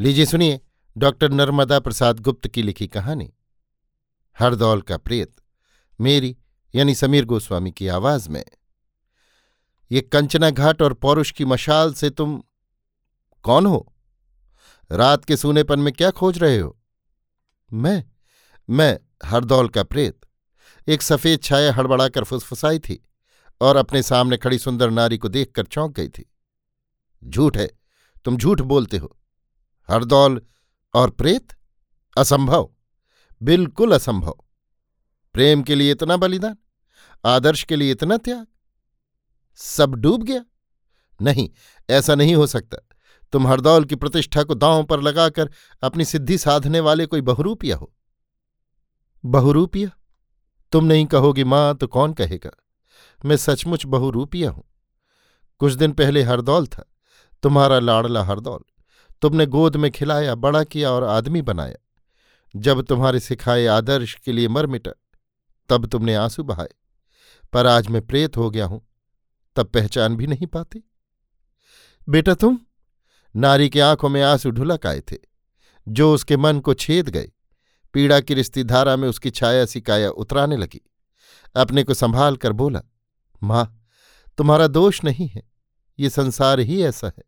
लीजिए सुनिए डॉक्टर नर्मदा प्रसाद गुप्त की लिखी कहानी। हरदौल का प्रेत, मेरी यानी समीर गोस्वामी की आवाज़ में। ये कंचना घाट और पौरुष की मशाल से तुम कौन हो? रात के सूनेपन में क्या खोज रहे हो? मैं मैं हरदौल का प्रेत। एक सफ़ेद छाया हड़बड़ाकर फुसफुसाई थी और अपने सामने खड़ी सुंदर नारी को देखकर चौंक गई थी। झूठ है, तुम झूठ बोलते हो। हरदौल और प्रेत असंभव, बिल्कुल असंभव। प्रेम के लिए इतना बलिदान, आदर्श के लिए इतना त्याग, सब डूब गया। नहीं, ऐसा नहीं हो सकता। तुम हरदौल की प्रतिष्ठा को दांव पर लगाकर अपनी सिद्धि साधने वाले कोई बहुरूपिया हो। बहुरूपिया? तुम नहीं कहोगी, माँ तो कौन कहेगा? मैं सचमुच बहुरूपिया हूँ। कुछ दिन पहले हरदौल था। तुम्हारा लाड़ला हरदौल। तुमने गोद में खिलाया, बड़ा किया और आदमी बनाया। जब तुम्हारे सिखाए आदर्श के लिए मर मिटा, तब तुमने आँसू बहाए। पर आज मैं प्रेत हो गया हूँ, तब पहचान भी नहीं पाती। बेटा तुम, नारी की आँखों में आँसू ढुलक आए थे, जो उसके मन को छेद गए। पीड़ा की रिश्ती धारा में उसकी छाया सी काया उतराने लगी। अपने को संभाल कर बोला, माँ, तुम्हारा दोष नहीं है, ये संसार ही ऐसा है।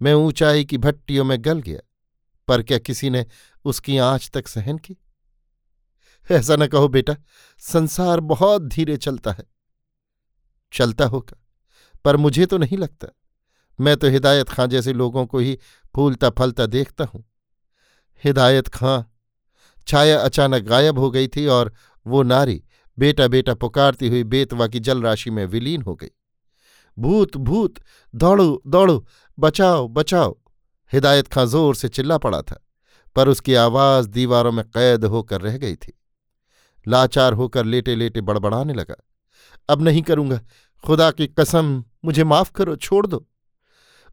मैं ऊंचाई की भट्टियों में गल गया, पर क्या किसी ने उसकी आँच तक सहन की? ऐसा न कहो बेटा, संसार बहुत धीरे चलता है। चलता होगा, पर मुझे तो नहीं लगता। मैं तो हिदायत खां जैसे लोगों को ही फूलता फलता देखता हूँ। हिदायत खां, छाया अचानक गायब हो गई थी और वो नारी बेटा बेटा पुकारती हुई बेतवा की जलराशि में विलीन हो गई। भूत भूत, दौड़ो दौड़ो, बचाओ बचाओ। हिदायत खां ज़ोर से चिल्ला पड़ा था, पर उसकी आवाज़ दीवारों में कैद होकर रह गई थी। लाचार होकर लेटे लेटे बड़बड़ाने लगा। अब नहीं करूँगा। खुदा की कसम, मुझे माफ़ करो, छोड़ दो।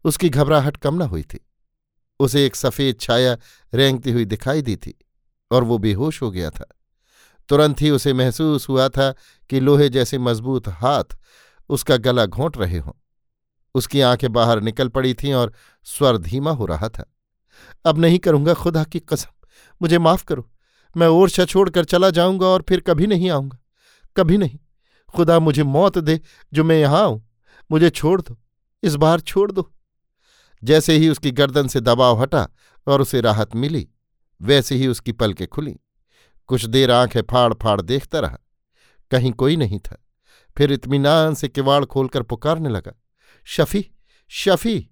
उसकी घबराहट कम न हुई थी। उसे एक सफ़ेद छाया रेंगती हुई दिखाई दी थी, और वो बेहोश हो गया था। तुरंत ही उसे महसूस हुआ था कि लोहे जैसे मज़बूत हाथ उसका गला घोंट रहे हों। उसकी आँखें बाहर निकल पड़ी थीं और स्वर धीमा हो रहा था। अब नहीं करूँगा खुदा की कसम। मुझे माफ़ करो। मैं ओरछा छोड़कर चला जाऊँगा और फिर कभी नहीं आऊँगा। कभी नहीं। खुदा मुझे मौत दे जो मैं यहाँ आऊँ मुझे छोड़ दो। इस बार छोड़ दो। जैसे ही उसकी गर्दन से दबाव हटा और उसे राहत मिली, वैसे ही उसकी पलकें खुली। कुछ देर आँखें फाड़ फाड़ देखता रहा। कहीं कोई नहीं था। फिर इतमीनान से किवाड़ खोलकर पुकारने लगा। शफी शफी!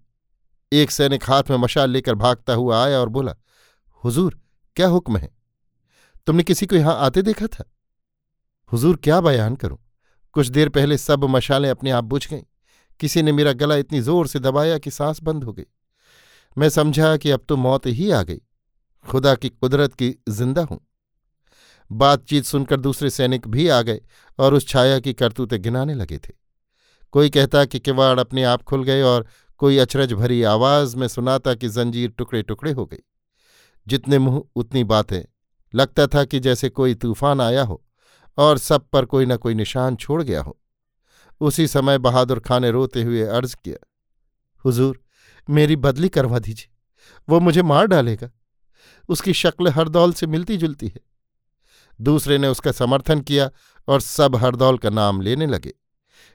एक सैनिक हाथ में मशाल लेकर भागता हुआ आया और बोला, हुजूर, क्या हुक्म है? तुमने किसी को यहाँ आते देखा था? हुजूर, क्या बयान करूँ? कुछ देर पहले सब मशालें अपने आप बुझ गईं। किसी ने मेरा गला इतनी ज़ोर से दबाया कि सांस बंद हो गई। मैं समझा कि अब तो मौत ही आ गई। खुदा की कुदरत की ज़िंदा हूँ। बातचीत सुनकर दूसरे सैनिक भी आ गए और उस छाया की करतूतें गिनाने लगे थे। कोई कहता कि किवाड़ अपने आप खुल गए और कोई अचरज भरी आवाज़ में सुनाता कि जंजीर टुकड़े टुकड़े हो गई जितने मुँह, उतनी बातें। लगता था कि जैसे कोई तूफ़ान आया हो और सब पर कोई न कोई निशान छोड़ गया हो। उसी समय बहादुर खां ने रोते हुए अर्ज़ किया, हुजूर, मेरी बदली करवा दीजिए। वो मुझे मार डालेगा। उसकी शक्ल हर दौल से मिलती जुलती है। दूसरे ने उसका समर्थन किया और सब हरदौल का नाम लेने लगे।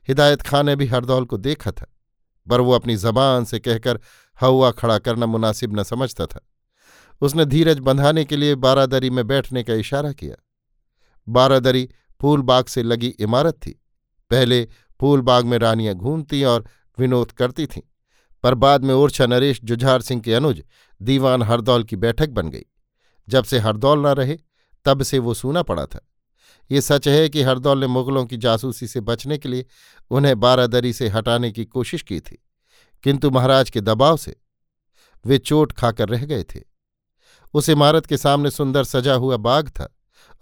हिदायत खां ने भी हरदौल को देखा था, पर वो अपनी जबान से कहकर हवा खड़ा करना मुनासिब न समझता था। उसने धीरज बंधाने के लिए बारादरी में बैठने का इशारा किया। बारादरी फूलबाग से लगी इमारत थी। पहले फूलबाग में रानियाँ घूमती और विनोद करती थीं, पर बाद में ओरछा नरेश जुझार सिंह के अनुज दीवान हरदौल की बैठक बन गई। जब से हरदौल न रहे तब से वो सूना पड़ा था। ये सच है कि हरदौल ने मुगलों की जासूसी से बचने के लिए उन्हें बारादरी से हटाने की कोशिश की थी, किंतु महाराज के दबाव से वे चोट खाकर रह गए थे। उस इमारत के सामने सुंदर सजा हुआ बाग था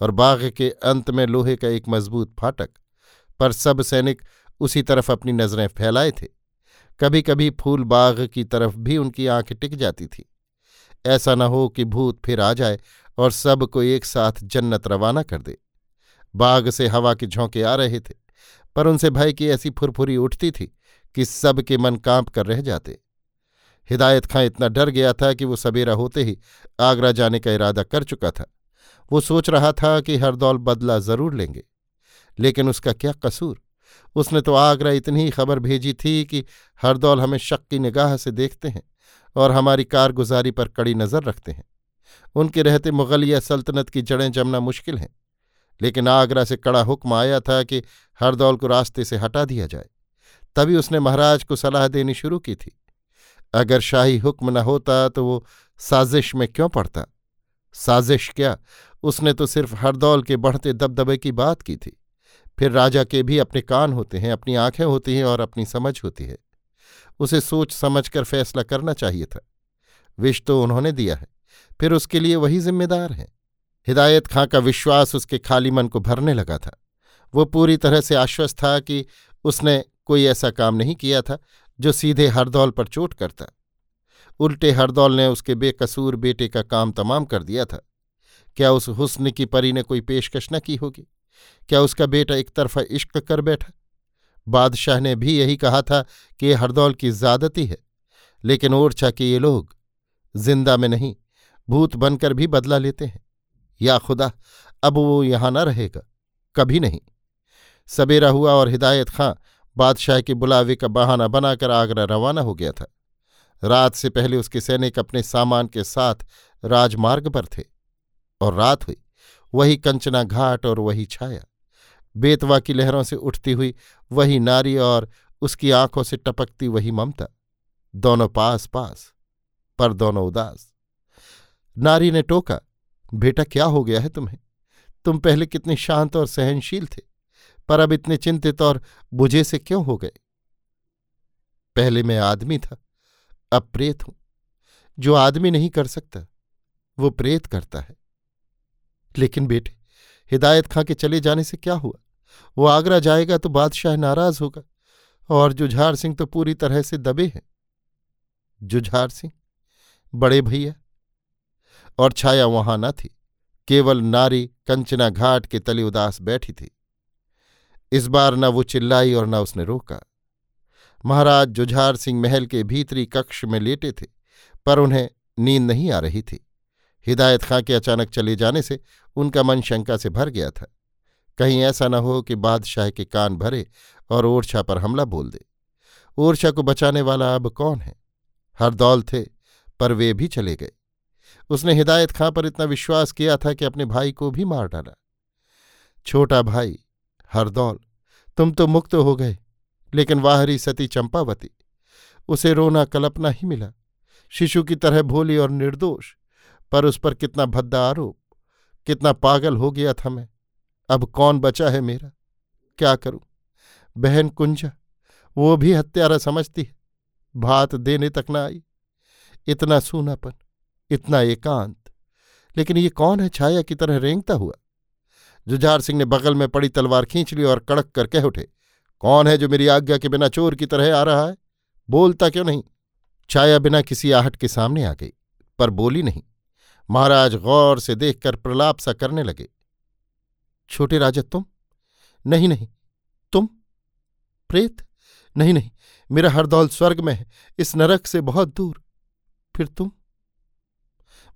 और बाग के अंत में लोहे का एक मज़बूत फाटक, पर सब सैनिक उसी तरफ़ अपनी नज़रें फैलाए थे। कभी कभी फूल बाग की तरफ़ भी उनकी आँखें टिक जाती थी। ऐसा न हो कि भूत फिर आ जाए और सबको एक साथ जन्नत रवाना कर दे। बाग से हवा के झोंके आ रहे थे, पर उनसे भय की ऐसी फुरफुरी उठती थी कि सबके मन काँप कर रह जाते। हिदायत खां इतना डर गया था कि वो सवेरा होते ही आगरा जाने का इरादा कर चुका था। वो सोच रहा था कि हरदौल बदला ज़रूर लेंगे, लेकिन उसका क्या कसूर? उसने तो आगरा इतनी ही खबर भेजी थी कि हरदौल हमें शक की निगाह से देखते हैं और हमारी कारगुजारी पर कड़ी नज़र रखते हैं। उनके रहते मुगलिया सल्तनत की जड़ें जमना मुश्किल हैं। लेकिन आगरा से कड़ा हुक्म आया था कि हरदौल को रास्ते से हटा दिया जाए। तभी उसने महाराज को सलाह देनी शुरू की थी। अगर शाही हुक्म न होता तो वो साजिश में क्यों पड़ता? साजिश क्या? उसने तो सिर्फ़ हरदौल के बढ़ते दबदबे की बात की थी। फिर राजा के भी अपने कान होते हैं, अपनी आँखें होती हैं और अपनी समझ होती है। उसे सोच समझकर फैसला करना चाहिए था। विष तो उन्होंने दिया है। फिर उसके लिए वही जिम्मेदार हैं। हिदायत खां का विश्वास उसके खाली मन को भरने लगा था। वो पूरी तरह से आश्वस्त था कि उसने कोई ऐसा काम नहीं किया था, जो सीधे हरदौल पर चोट करता। उल्टे हरदौल ने उसके बेकसूर बेटे का काम तमाम कर दिया था। क्या उस हुस्न की परी ने कोई पेशकश न की होगी? क्या उसका बेटा एक तरफा इश्क कर बैठा? बादशाह ने भी यही कहा था कि ये हरदौल की ज्यादती है, लेकिन ओरछा के ये लोग ज़िंदा में नहीं। भूत बनकर भी बदला लेते हैं। या खुदा, अब वो यहाँ न रहेगा, कभी नहीं। सवेरा हुआ और हिदायत खां, बादशाह के बुलावे का बहाना बनाकर आगरा रवाना हो गया था। रात से पहले उसके सैनिक अपने सामान के साथ राजमार्ग पर थे और रात हुई, वही कंचना घाट और वही छाया। बेतवा की लहरों से उठती हुई वही नारी और उसकी आँखों से टपकती वही ममता, दोनों पास पास पर दोनों उदास। नारी ने टोका, बेटा, क्या हो गया है तुम्हें? तुम पहले कितने शांत और सहनशील थे, पर अब इतने चिंतित और बुझे से क्यों हो गए? पहले मैं आदमी था, अब प्रेत हूँ। जो आदमी नहीं कर सकता, वो प्रेत करता है। लेकिन बेटे, हिदायत खां के चले जाने से क्या हुआ? वो आगरा जाएगा तो बादशाह नाराज़ होगा, और जुझार सिंह तो पूरी तरह से दबे हैं। जुझार सिंह बड़े भैया और छाया वहाँ न थी। केवल नारी कंचना घाट के तले उदास बैठी थी। इस बार न वो चिल्लाई और न उसने रोका। महाराज जुझार सिंह महल के भीतरी कक्ष में लेटे थे, पर उन्हें नींद नहीं आ रही थी। हिदायत खां के अचानक चले जाने से उनका मन शंका से भर गया था। कहीं ऐसा न हो कि बादशाह के कान भरे और ओरछा पर हमला बोल दे। ओरछा को बचाने वाला अब कौन है? हरदौल थे, पर वे भी चले गए। उसने हिदायत खां पर इतना विश्वास किया था कि अपने भाई को भी मार डाला। छोटा भाई, हरदौल, तुम तो मुक्त हो गए, लेकिन वाहरी सती चंपावती, उसे रोना कल्पना ही मिला। शिशु की तरह भोली और निर्दोष, पर उस पर कितना भद्दा आरोप, कितना पागल हो गया था मैं। अब कौन बचा है मेरा? क्या करूँ? बहन कुंजा, वो भी हत्यारा समझती है। भात देने तक न आई। इतना सूनापन। इतना एकांत। लेकिन ये कौन है छाया की तरह रेंगता हुआ? जुझार सिंह ने बगल में पड़ी तलवार खींच ली और कड़क कर कह उठे, कौन है जो मेरी आज्ञा के बिना चोर की तरह आ रहा है? बोलता क्यों नहीं? छाया बिना किसी आहट के सामने आ गई, पर बोली नहीं। महाराज गौर से देखकर प्रलाप सा करने लगे, छोटे राजा, तुम? नहीं नहीं। तुम? प्रेत? नहीं नहीं। मेरा हरदौल स्वर्ग में है, इस नरक से बहुत दूर। फिर तुम?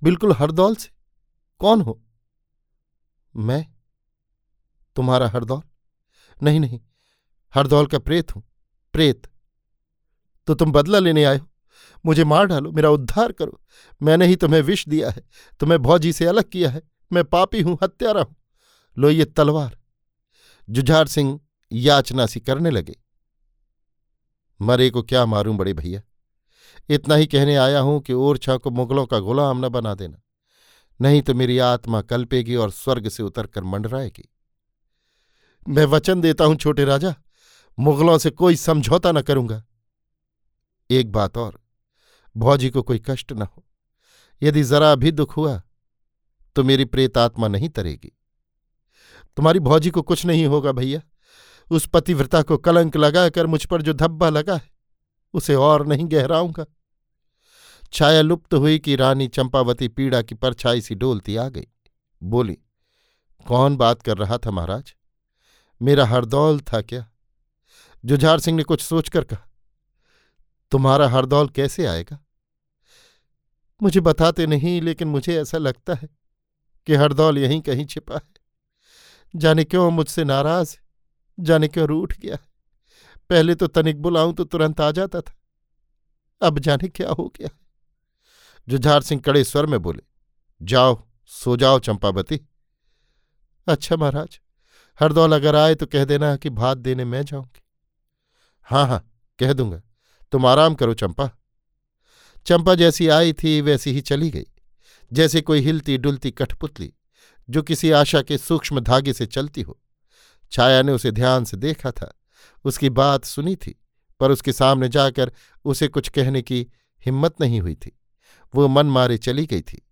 बिल्कुल हरदौल से। कौन हो? मैं? तुम्हारा हरदौल? नहीं नहीं, हरदौल का प्रेत हूँ, प्रेत। तो तुम बदला लेने आए हो? मुझे मार डालो, मेरा उद्धार करो। मैंने ही तुम्हें विष दिया है, तुम्हें भौजी से अलग किया है। मैं पापी हूँ, हत्यारा हूँ। लो ये तलवार। जुझार सिंह याचना सी करने लगे। मरे को क्या मारूं बड़े भैया? इतना ही कहने आया हूँ कि ओरछा को मुगलों का गुलाम न बना देना, नहीं तो मेरी आत्मा कल्पेगी और स्वर्ग से उतरकर मंडराएगी। मैं वचन देता हूँ, छोटे राजा, मुगलों से कोई समझौता न करूँगा। एक बात और, भौजी को कोई कष्ट न हो। यदि जरा भी दुख हुआ तो मेरी प्रेतात्मा नहीं तरेगी। तुम्हारी भौजी को कुछ नहीं होगा भैया। उस पतिव्रता को कलंक लगाकर मुझ पर जो धब्बा लगा है उसे और नहीं गहराऊँगा। छाया लुप्त हुई कि रानी चंपावती पीड़ा की परछाई सी डोलती आ गई। बोली, कौन बात कर रहा था महाराज? मेरा हरदौल था क्या? जुझार सिंह ने कुछ सोचकर कहा, तुम्हारा हरदौल कैसे आएगा? मुझे बताते नहीं, लेकिन मुझे ऐसा लगता है कि हरदौल यहीं कहीं छिपा है। जाने क्यों मुझसे नाराज़? जाने क्यों रूठ गया है? पहले तो तनिक बुलाऊं तो तुरंत आ जाता था। अब जाने क्या हो गया? जुझार सिंह कड़े स्वर में बोले, जाओ, सो जाओ चंपावती। अच्छा महाराज, हरदौल अगर आए तो कह देना कि भात देने मैं जाऊँगी। हाँ हाँ कह दूँगा। तुम आराम करो चंपा। चंपा जैसी आई थी वैसी ही चली गई, जैसे कोई हिलती डुलती कठपुतली, जो किसी आशा के सूक्ष्म धागे से चलती हो। छाया ने उसे ध्यान से देखा था। उसकी बात सुनी थी, पर उसके सामने जाकर उसे कुछ कहने की हिम्मत नहीं हुई थी। वो मन मारे चली गई थी।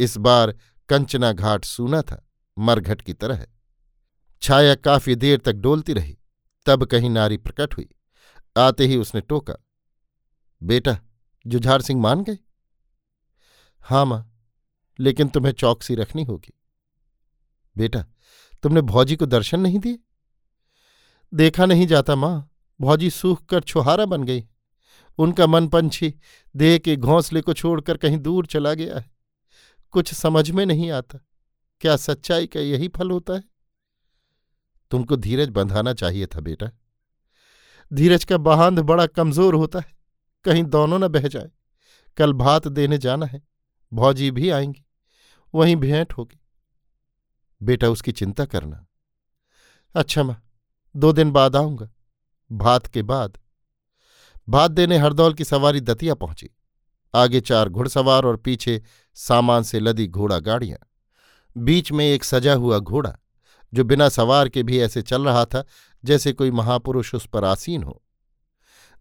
इस बार कंचना घाट सूना था, मरघट की तरह। छाया काफ़ी देर तक डोलती रही, तब कहीं नारी प्रकट हुई। आते ही उसने टोका, बेटा, जुझार सिंह मान गए? हाँ माँ, लेकिन तुम्हें चौकसी रखनी होगी। बेटा, तुमने भौजी को दर्शन नहीं दिए? देखा नहीं जाता माँ। भौजी सूख कर छुहारा बन गई। उनका मन पंछी देह के घोंसले को छोड़कर कहीं दूर चला गया है। कुछ समझ में नहीं आता, क्या सच्चाई का यही फल होता है? तुमको धीरज बंधाना चाहिए था बेटा। धीरज का बाँध बड़ा कमज़ोर होता है, कहीं दोनों न बह जाए। कल भात देने जाना है, भौजी भी आएँगी, वहीं भेंट होगी। बेटा उसकी चिंता करना। अच्छा माँ दो दिन बाद आऊँगा। भात के बाद। भात देने हरदौल की सवारी दतिया पहुँची। आगे चार घुड़सवार और पीछे सामान से लदी घोड़ा गाड़ियाँ। बीच में एक सजा हुआ घोड़ा, जो बिना सवार के भी ऐसे चल रहा था, जैसे कोई महापुरुष उस पर आसीन हो।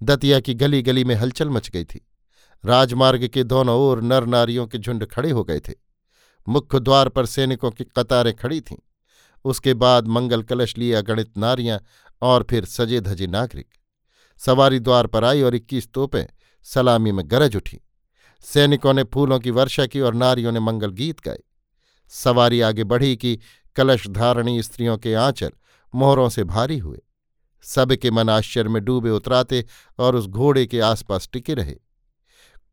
दतिया की गली गली में हलचल मच गई थी। राजमार्ग के दोनों ओर नर नारियों के झुंड खड़े हो गए थे। मुख्य द्वार पर सैनिकों की कतारें खड़ी थीं। उसके बाद मंगल कलश लिए गणित नारियाँ और फिर सजे धजे नागरिक। सवारी द्वार पर आई और इक्कीस तोपें सलामी में गरज उठी। सैनिकों ने फूलों की वर्षा की और नारियों ने मंगल गीत गाए। सवारी आगे बढ़ी कि कलश धारणी स्त्रियों के आंचल मोहरों से भारी हुए। सबके मन आश्चर्य में डूबे उतराते और उस घोड़े के आसपास टिके रहे।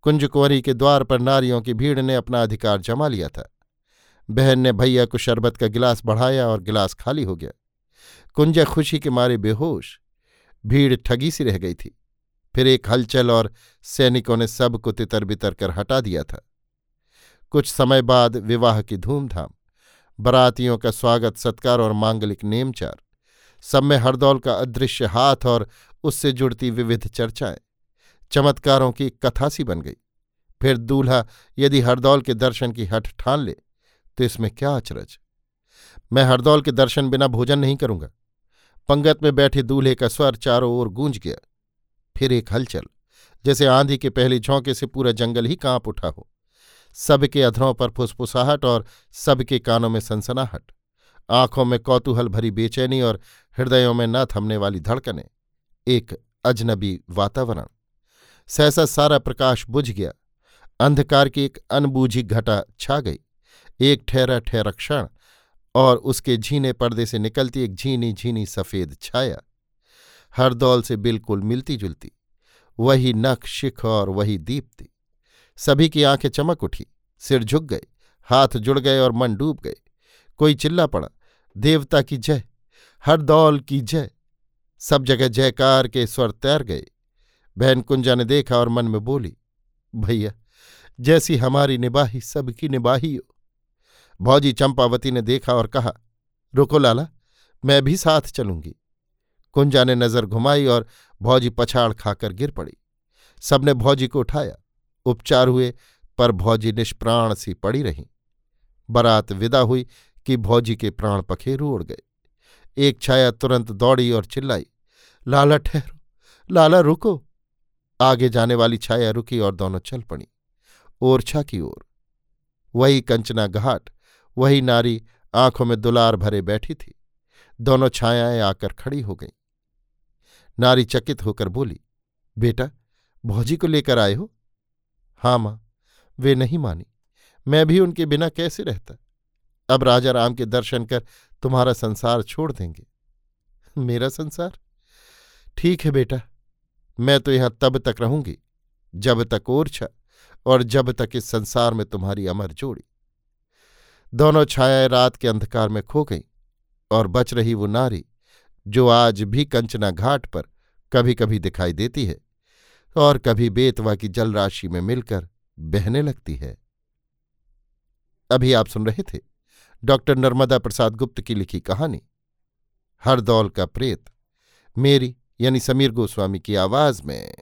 कुंजकुंवरी के द्वार पर नारियों की भीड़ ने अपना अधिकार जमा लिया था। बहन ने भैया को शरबत का गिलास बढ़ाया और गिलास खाली हो गया। कुंजा खुशी के मारे बेहोश, भीड़ ठगी सी रह गई थी। फिर एक हलचल और सैनिकों ने सबको तितर बितर कर हटा दिया था। कुछ समय बाद विवाह की धूमधाम, बरातियों का स्वागत सत्कार और मांगलिक नेमचार, सब में हरदौल का अदृश्य हाथ और उससे जुड़ती विविध चर्चाएँ, चमत्कारों की कथा सी बन गई। फिर दूल्हा यदि हरदौल के दर्शन की हठ ठान ले तो इसमें क्या अचरज? मैं हरदौल के दर्शन बिना भोजन नहीं करूँगा। पंगत में बैठे दूल्हे का स्वर चारों ओर गूंज गया। फिर एक हलचल, जैसे आंधी के पहले झोंके से पूरा जंगल ही काँप उठा हो। सबके अधरों पर फुसफुसाहट और सबके कानों में सनसनाहट। आँखों में कौतूहल भरी बेचैनी और हृदयों में न थमने वाली धड़कने। एक अजनबी वातावरण। सहसा सारा प्रकाश बुझ गया। अंधकार की एक अनबूझी घटा छा गई। एक ठहरा ठहरा क्षण, और उसके झीने पर्दे से निकलती एक झीनी झीनी सफ़ेद छाया। हरदौल से बिल्कुल मिलती जुलती वही नख शिख और वही दीप्ति। सभी की आँखें चमक उठी, सिर झुक गए, हाथ जुड़ गए और मन डूब गए। कोई चिल्ला पड़ा, देवता की जय, हर दौल की जय। सब जगह जयकार के स्वर तैर गए। बहन कुंजा ने देखा और मन में बोली, भैया, जैसी हमारी निबाही, सबकी निबाही हो। भौजी चंपावती ने देखा और कहा, रुको लाला, मैं भी साथ चलूँगी। कुंजा ने नज़र घुमाई और भौजी पछाड़ खाकर गिर पड़ी। सबने भौजी को उठाया। उपचार हुए, पर भौजी निष्प्राण सी पड़ी रहीं। बरात विदा हुई कि भौजी के प्राण पखेरु उड़ गए। एक छाया तुरंत दौड़ी और चिल्लाई, लाला ठहरो, लाला रुको। आगे जाने वाली छाया रुकी और दोनों चल पड़ी, ओरछा की ओर। वही कंचना घाट वही नारी आँखों में दुलार भरे बैठी थी। दोनों छायाएँ आकर खड़ी हो गईं। नारी चकित होकर बोली, बेटा, भौजी को लेकर आए हो? हाँ माँ, वे नहीं मानी। मैं भी उनके बिना कैसे रहता? अब राजा राम के दर्शन कर तुम्हारा संसार छोड़ देंगे। मेरा संसार? ठीक है बेटा, मैं तो यहाँ तब तक रहूँगी जब तक ओरछा और जब तक इस संसार में तुम्हारी अमर जोड़ी। दोनों छायाएँ रात के अंधकार में खो गई, और बच रही वो नारी, जो आज भी कंचना घाट पर कभी कभी दिखाई देती है, और कभी बेतवा की जलराशि में मिलकर बहने लगती है। अभी आप सुन रहे थे डॉक्टर नर्मदा प्रसाद गुप्त की लिखी कहानी, हरदौल का प्रेत, मेरी यानी समीर गोस्वामी की आवाज़ में।